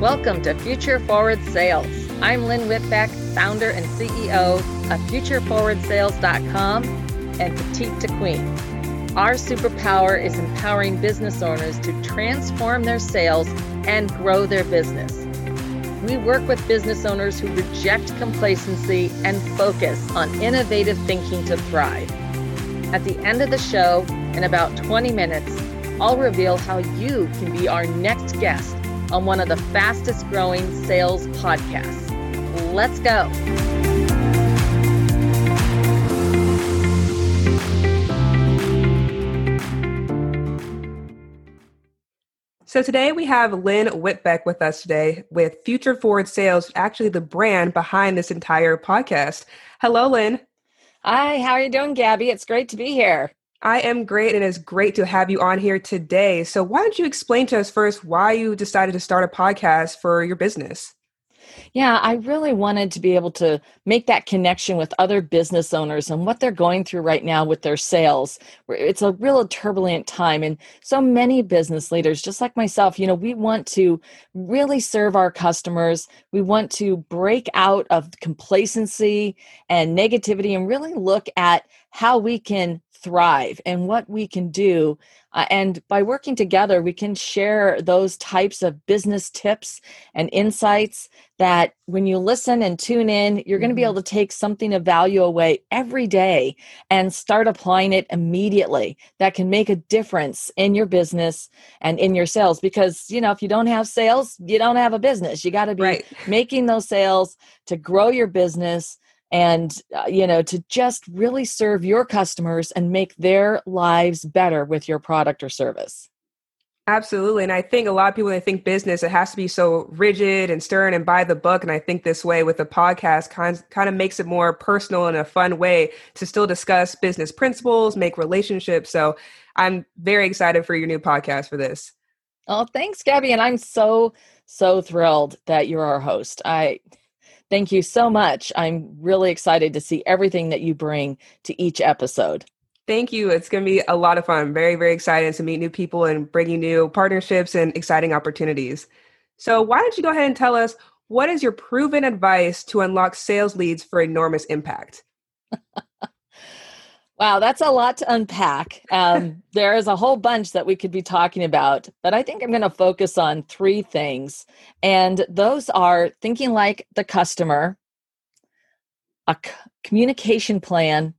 Welcome to Future Forward Sales. I'm Lynn Whitbeck, founder and CEO of FutureForwardSales.com and Petite to Queen. Our superpower is empowering business owners to transform their sales and grow their business. We work with business owners who reject complacency and focus on innovative thinking to thrive. At the end of the show, in about 20 minutes, I'll reveal how you can be our next guest on one of the fastest growing sales podcasts. Let's go. So today we have Lynn Whitbeck with us today with Future Forward Sales, actually the brand behind this entire podcast. Hello, Lynn. Hi, how are you doing, Gabby? It's great to be here. I am great, and it's great to have you on here today. So, why don't you explain to us first why you decided to start a podcast for your business? Yeah, I really wanted to be able to make that connection with other business owners and what they're going through right now with their sales. It's a real turbulent time. And so many business leaders, just like myself, you know, we want to really serve our customers. We want to break out of complacency and negativity and really look at how we can thrive and what we can do. Uh, and by working together, we can share those types of business tips and insights that when you listen and tune in, you're going to be able mm-hmm. to take something of value away every day and start applying it immediately. That can make a difference in your business and in your sales. Because, you know, if you don't have sales, you don't have a business. You got to be right. making those sales to grow your business and uh, you know to just really serve your customers and make their lives better with your product or service. Absolutely and i think a lot of people they think business it has to be so rigid and stern and by the book and i think this way with the podcast kind, kind of makes it more personal in a fun way to still discuss business principles make relationships so i'm very excited for your new podcast for this. Oh thanks gabby and i'm so so thrilled that you're our host. I Thank you so much. I'm really excited to see everything that you bring to each episode. Thank you. It's going to be a lot of fun. Very, very excited to meet new people and bringing new partnerships and exciting opportunities. So, why don't you go ahead and tell us what is your proven advice to unlock sales leads for enormous impact? Wow, that's a lot to unpack. Um, there is a whole bunch that we could be talking about, but I think I'm going to focus on three things. And those are thinking like the customer, a c- communication plan,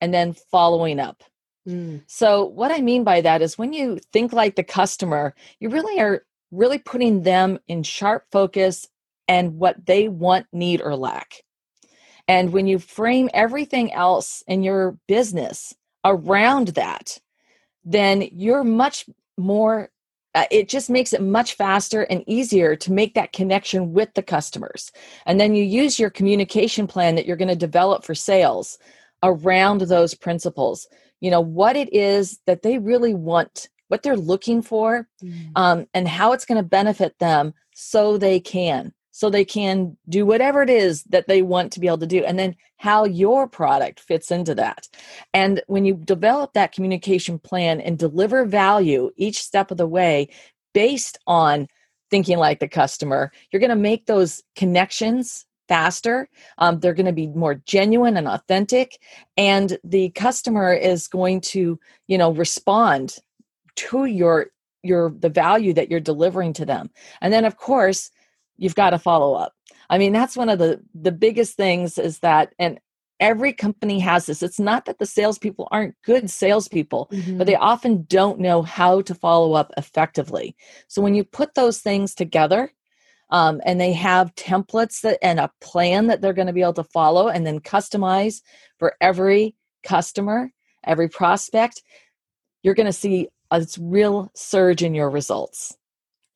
and then following up. Mm. So, what I mean by that is when you think like the customer, you really are really putting them in sharp focus and what they want, need, or lack. And when you frame everything else in your business around that, then you're much more, uh, it just makes it much faster and easier to make that connection with the customers. And then you use your communication plan that you're going to develop for sales around those principles. You know, what it is that they really want, what they're looking for, mm. um, and how it's going to benefit them so they can so they can do whatever it is that they want to be able to do and then how your product fits into that. And when you develop that communication plan and deliver value each step of the way based on thinking like the customer you're going to make those connections faster. Um, they're going to be more genuine and authentic and the customer is going to you know respond to your your the value that you're delivering to them. And then of course you've got to follow up. I mean, that's one of the the biggest things is that, and every company has this. It's not that the salespeople aren't good salespeople, mm-hmm. but they mm-hmm. often don't know how to follow up effectively. So when you put those things together, um, and they have templates that and a plan that they're going to be able to follow and then customize for every customer, every prospect, you're going to see a real surge in your results.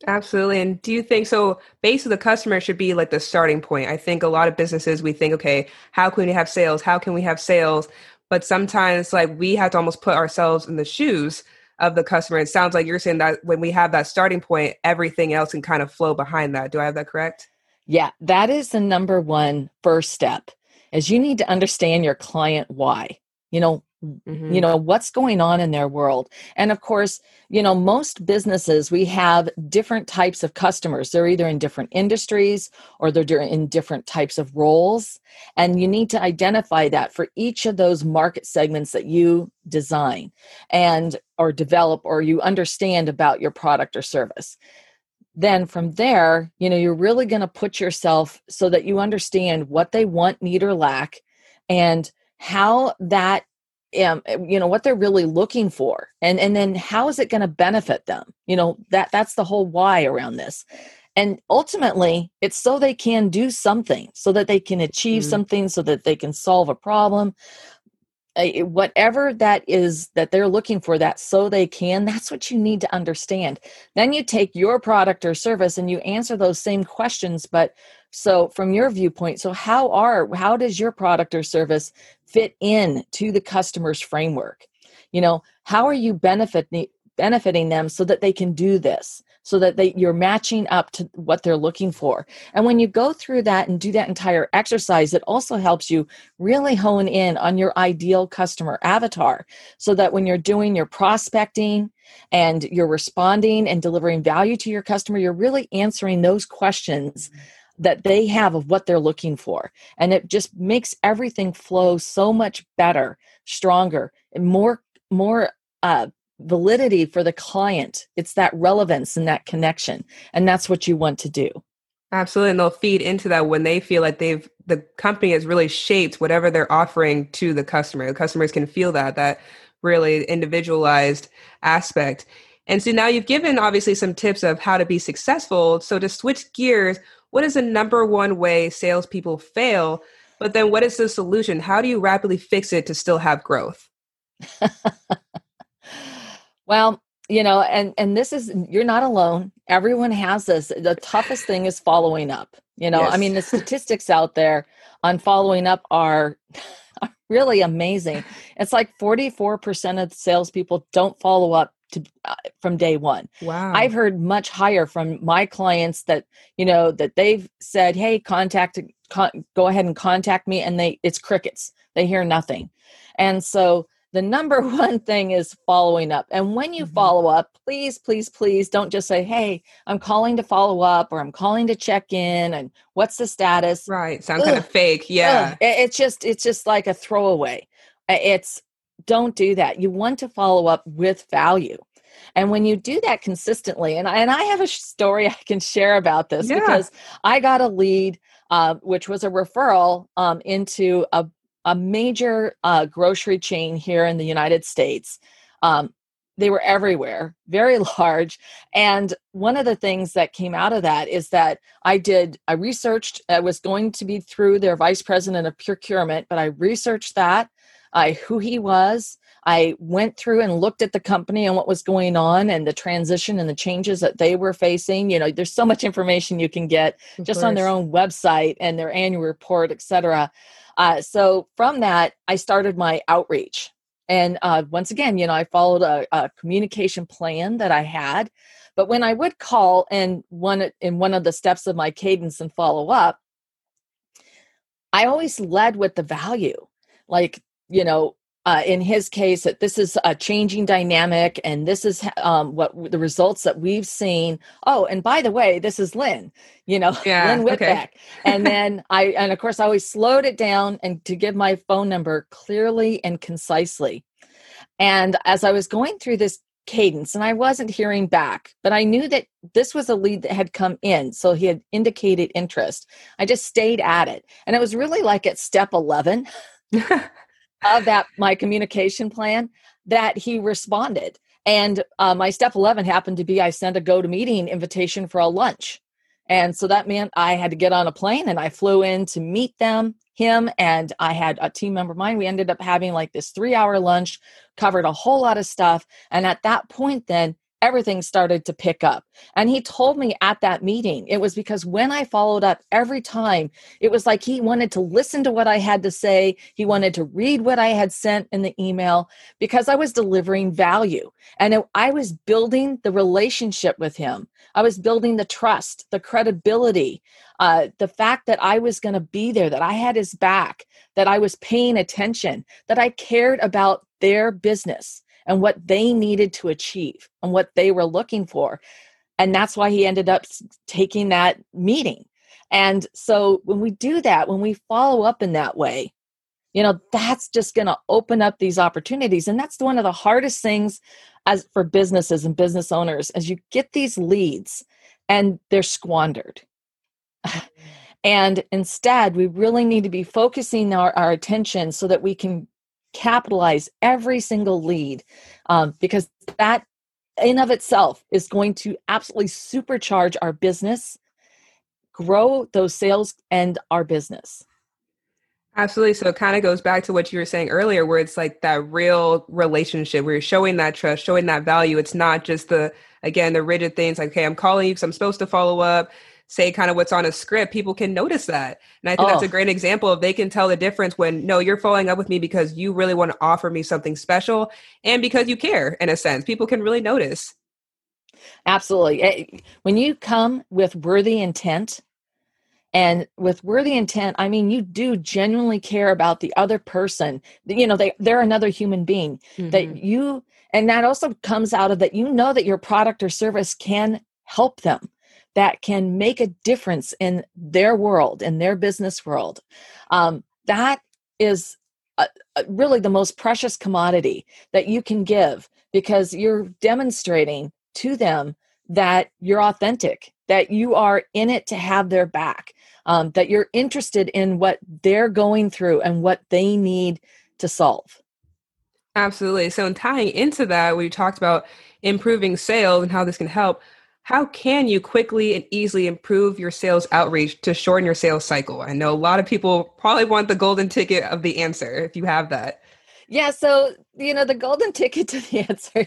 Absolutely. And do you think so? Base of the customer should be like the starting point. I think a lot of businesses, we think, okay, how can we have sales? How can we have sales? But sometimes, like, we have to almost put ourselves in the shoes of the customer. It sounds like you're saying that when we have that starting point, everything else can kind of flow behind that. Do I have that correct? Yeah, that is the number one first step is you need to understand your client why. You know, mm-hmm. you know what's going on in their world. And of course you know most businesses we have different types of customers. They're either in different industries or they're in different types of roles. And you need to identify that for each of those market segments that you design and or develop or you understand about your product or service. Then from there you know you're really going to put yourself so that you understand what they want need or lack and how that um, you know what they're really looking for and and then how is it going to benefit them? You know that that's the whole why around this. And ultimately it's so they can do something so that they can achieve mm-hmm. something so that they can solve a problem. Whatever that is that they're looking for that so they can that's what you need to understand. Then you take your product or service and you answer those same questions but so from your viewpoint so how are how does your product or service fit in to the customer's framework? You know how are you benefiting benefiting them so that they can do this so that they you're matching up to what they're looking for? And when you go through that and do that entire exercise it also helps you really hone in on your ideal customer avatar so that when you're doing your prospecting and you're responding and delivering value to your customer you're really answering those questions that they have of what they're looking for and it just makes everything flow so much better stronger and more more uh, validity for the client. It's that relevance and that connection. And that's what you want to do. Absolutely. And they'll feed into that when they feel like they've, the company has really shaped whatever they're offering to the customer. The customers can feel that, that really individualized aspect. And so now you've given obviously some tips of how to be successful. So to switch gears, what is the number one way salespeople fail? But then what is the solution? How do you rapidly fix it to still have growth? Well, you know, and and this is you're not alone. Everyone has this. The toughest thing is following up. You know, yes. I mean, the statistics out there on following up are really amazing. It's like 44% of salespeople don't follow up to, uh, from day one. Wow. I've heard much higher from my clients that, you know, that they've said, Hey, contact, con- go ahead and contact me. And they, it's crickets. They hear nothing. And so the number one thing is following up. And when you mm-hmm. follow up, please, please, please don't just say, Hey, I'm calling to follow up or I'm calling to check in and what's the status? Right. Sound Ugh. kind of fake. Yeah. Ugh. It's just, it's just like a throwaway. It's don't do that. You want to follow up with value. And when you do that consistently, and I, and I have a story I can share about this yeah. because I got a lead, uh, which was a referral um, into a a major uh, grocery chain here in the United States. Um, they were everywhere, very large. And one of the things that came out of that is that I did, I researched, I was going to be through their vice president of procurement, but I researched that, I, who he was. I went through and looked at the company and what was going on and the transition and the changes that they were facing. You know, there's so much information you can get of just course. on their own website and their annual report, et cetera. Uh, so from that, I started my outreach. And uh, once again, you know, I followed a, a, communication plan that I had. But when I would call and one in one of the steps of my cadence and follow up, I always led with the value. Like, you know, uh, in his case that this is a changing dynamic and this is um, what the results that we've seen. Oh and by the way this is lynn you know yeah, lynn whitbeck okay. and then i and of course i always slowed it down and to give my phone number clearly and concisely. And as i was going through this cadence and i wasn't hearing back but i knew that this was a lead that had come in so he had indicated interest. I just stayed at it. And it was really like at step 11 of that my communication plan that he responded. And uh, my step 11 happened to be i sent a go to meeting invitation for a lunch. And so that meant i had to get on a plane and i flew in to meet them him and i had a team member of mine. We ended up having like this three hour lunch covered a whole lot of stuff. And at that point then everything started to pick up. And he told me at that meeting, it was because when I followed up every time, it was like he wanted to listen to what I had to say. He wanted to read what I had sent in the email because I was delivering value. And it, I was building the relationship with him. I was building the trust, the credibility, uh, the fact that I was going to be there, that I had his back, that I was paying attention, that I cared about their business and what they needed to achieve and what they were looking for. And that's why he ended up taking that meeting. And so when we do that, when we follow up in that way, you know, that's just going to open up these opportunities. And that's one of the hardest things as for businesses and business owners as you get these leads and they're squandered. Mm. and instead, we really need to be focusing our, our attention so that we can capitalize every single lead um, because that in of itself is going to absolutely supercharge our business grow those sales and our business Absolutely. So it kind of goes back to what you were saying earlier, where it's like that real relationship where you're showing that trust, showing that value. It's not just the, again, the rigid things like, hey, I'm calling you because I'm supposed to follow up, say kind of what's on a script. People can notice that. And I think oh. that's a oh. great example of they can tell the difference when, no, you're following up with me because you really want to offer me something special and because you care in a sense. People can really notice. Absolutely. Eh, when you come with worthy intent, and with worthy intent i mean you do genuinely care about the other person you know they they're another human being mm-hmm. that you and that also comes out of that you know that your product or service can help them that can make a difference in their world in their business world um, that is a, a, really the most precious commodity that you can give because you're demonstrating to them that you're authentic that you are in it to have their back um, that you're interested in what they're going through and what they need to solve. Absolutely. So, in tying into that, we talked about improving sales and how this can help. How can you quickly and easily improve your sales outreach to shorten your sales cycle? I know a lot of people probably want the golden ticket of the answer if you have that. Yeah, so you know the golden ticket to the answer.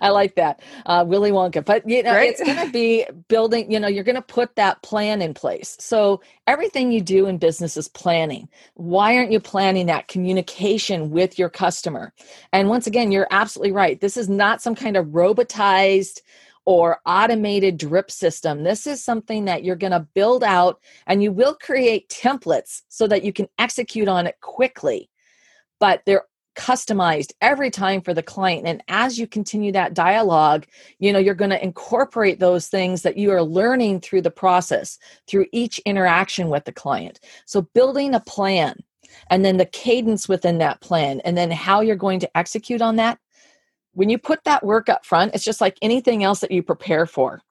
I like that, uh, Willy Wonka. But you know, right? it's going to be building. You know, you're going to put that plan in place. So everything you do in business is planning. Why aren't you planning that communication with your customer? And once again, you're absolutely right. This is not some kind of robotized or automated drip system. This is something that you're going to build out and you will create templates so that you can execute on it quickly but they're customized every time for the client. And as you continue that dialogue you know you're going to incorporate those things that you are learning through the process through each interaction with the client. So building a plan and then the cadence within that plan and then how you're going to execute on that when you put that work up front it's just like anything else that you prepare for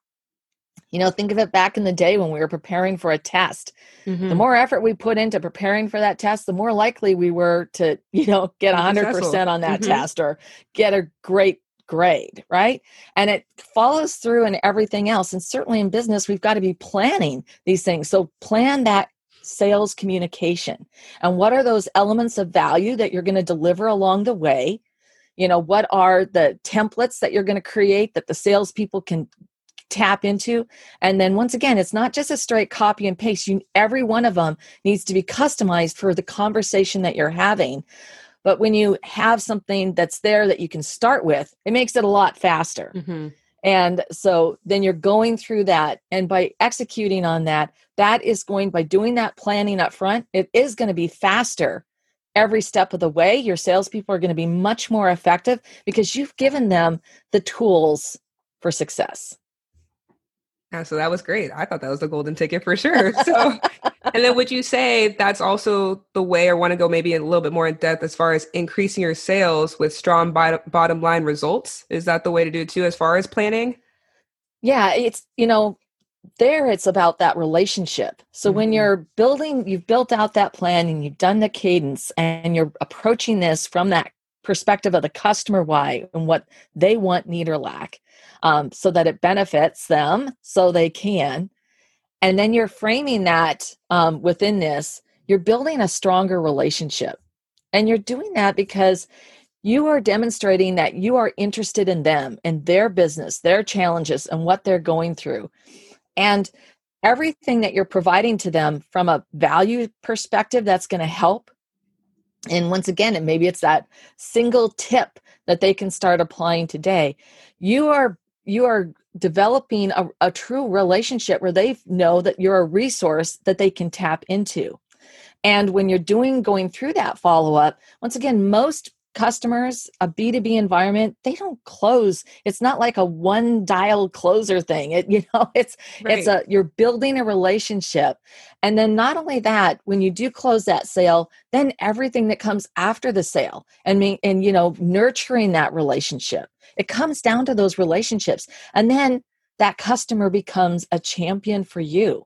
you know, think of it back in the day when we were preparing for a test. Mm-hmm. The more effort we put into preparing for that test, the more likely we were to, you know, get 100% on that mm-hmm. test or get a great grade, right? And it follows through in everything else. And certainly in business, we've got to be planning these things. So plan that sales communication. And what are those elements of value that you're going to deliver along the way? You know, what are the templates that you're going to create that the salespeople can tap into. And then once again it's not just a straight copy and paste. You every one of them needs to be customized for the conversation that you're having. But when you have something that's there that you can start with it makes it a lot faster. Mm-hmm. and so then you're going through that. And by executing on that that is going by doing that planning up front it is going to be faster every step of the way. Your salespeople are going to be much more effective because you've given them the tools for success yeah, so that was great. I thought that was the golden ticket for sure. So, and then would you say that's also the way, or want to go maybe a little bit more in depth as far as increasing your sales with strong bottom line results? Is that the way to do it too, as far as planning? Yeah, it's you know, there it's about that relationship. So mm-hmm. when you're building, you've built out that plan and you've done the cadence, and you're approaching this from that perspective of the customer why and what they want, need, or lack um, so that it benefits them so they can. And then you're framing that um, within this, you're building a stronger relationship. And you're doing that because you are demonstrating that you are interested in them and their business, their challenges, and what they're going through. And everything that you're providing to them from a value perspective that's going to help. And once again, maybe it's that single tip that they can start applying today. You are you are developing a, a true relationship where they know that you're a resource that they can tap into. And when you're doing going through that follow up, once again, most customers a b2b environment they don't close. It's not like a one dial closer thing. It you know it's right. it's a you're building a relationship. And then not only that when you do close that sale then everything that comes after the sale and me and you know nurturing that relationship it comes down to those relationships and then that customer becomes a champion for you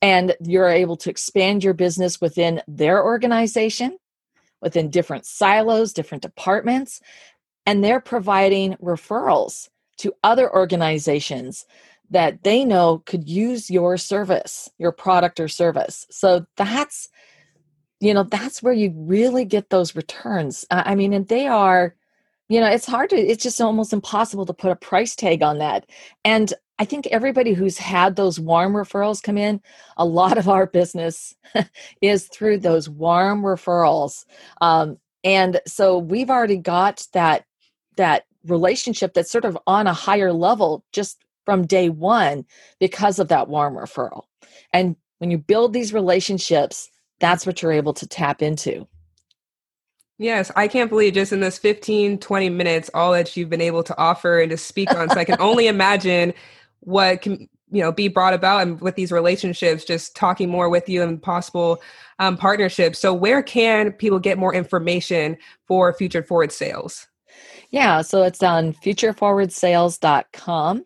and you're able to expand your business within their organization within different silos, different departments, and they're providing referrals to other organizations that they know could use your service, your product or service. So that's you know that's where you really get those returns. I mean and they are you know it's hard to it's just almost impossible to put a price tag on that. And I think everybody who's had those warm referrals come in, a lot of our business is through those warm referrals. Um, and so we've already got that that relationship that's sort of on a higher level just from day one because of that warm referral. And when you build these relationships, that's what you're able to tap into. Yes, I can't believe just in this 15, 20 minutes, all that you've been able to offer and to speak on. So I can only imagine what can you know be brought about and with these relationships just talking more with you and possible um, partnerships. So where can people get more information for future forward sales? Yeah so it's on futureforwardsales.com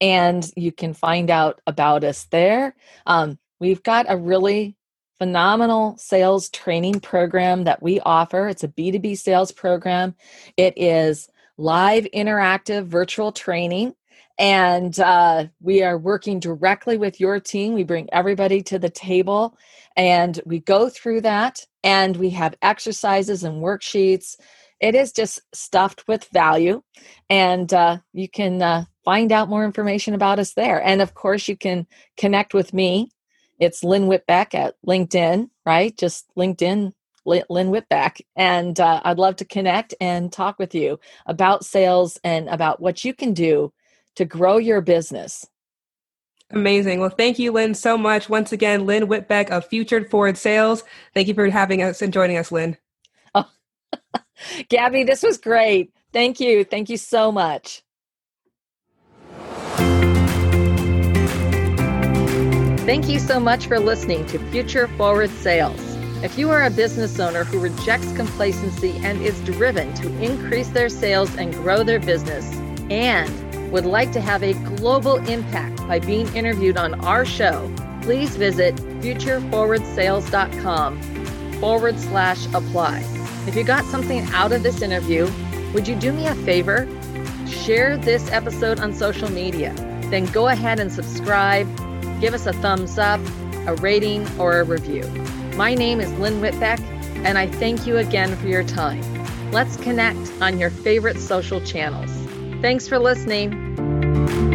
and you can find out about us there. Um, we've got a really phenomenal sales training program that we offer it's a b2b sales program it is live interactive virtual training and uh, we are working directly with your team. We bring everybody to the table and we go through that, and we have exercises and worksheets. It is just stuffed with value, and uh, you can uh, find out more information about us there. And of course, you can connect with me. It's Lynn Whitbeck at LinkedIn, right? Just LinkedIn Lynn Whitbeck. And uh, I'd love to connect and talk with you about sales and about what you can do to grow your business. Amazing. Well, thank you, Lynn, so much. Once again, Lynn Whitbeck of Future Forward Sales. Thank you for having us and joining us, Lynn. Oh, Gabby, this was great. Thank you. Thank you so much. Thank you so much for listening to Future Forward Sales. If you are a business owner who rejects complacency and is driven to increase their sales and grow their business, and would like to have a global impact by being interviewed on our show, please visit futureforwardsales.com forward slash apply. If you got something out of this interview, would you do me a favor? Share this episode on social media. Then go ahead and subscribe, give us a thumbs up, a rating, or a review. My name is Lynn Whitbeck, and I thank you again for your time. Let's connect on your favorite social channels. Thanks for listening.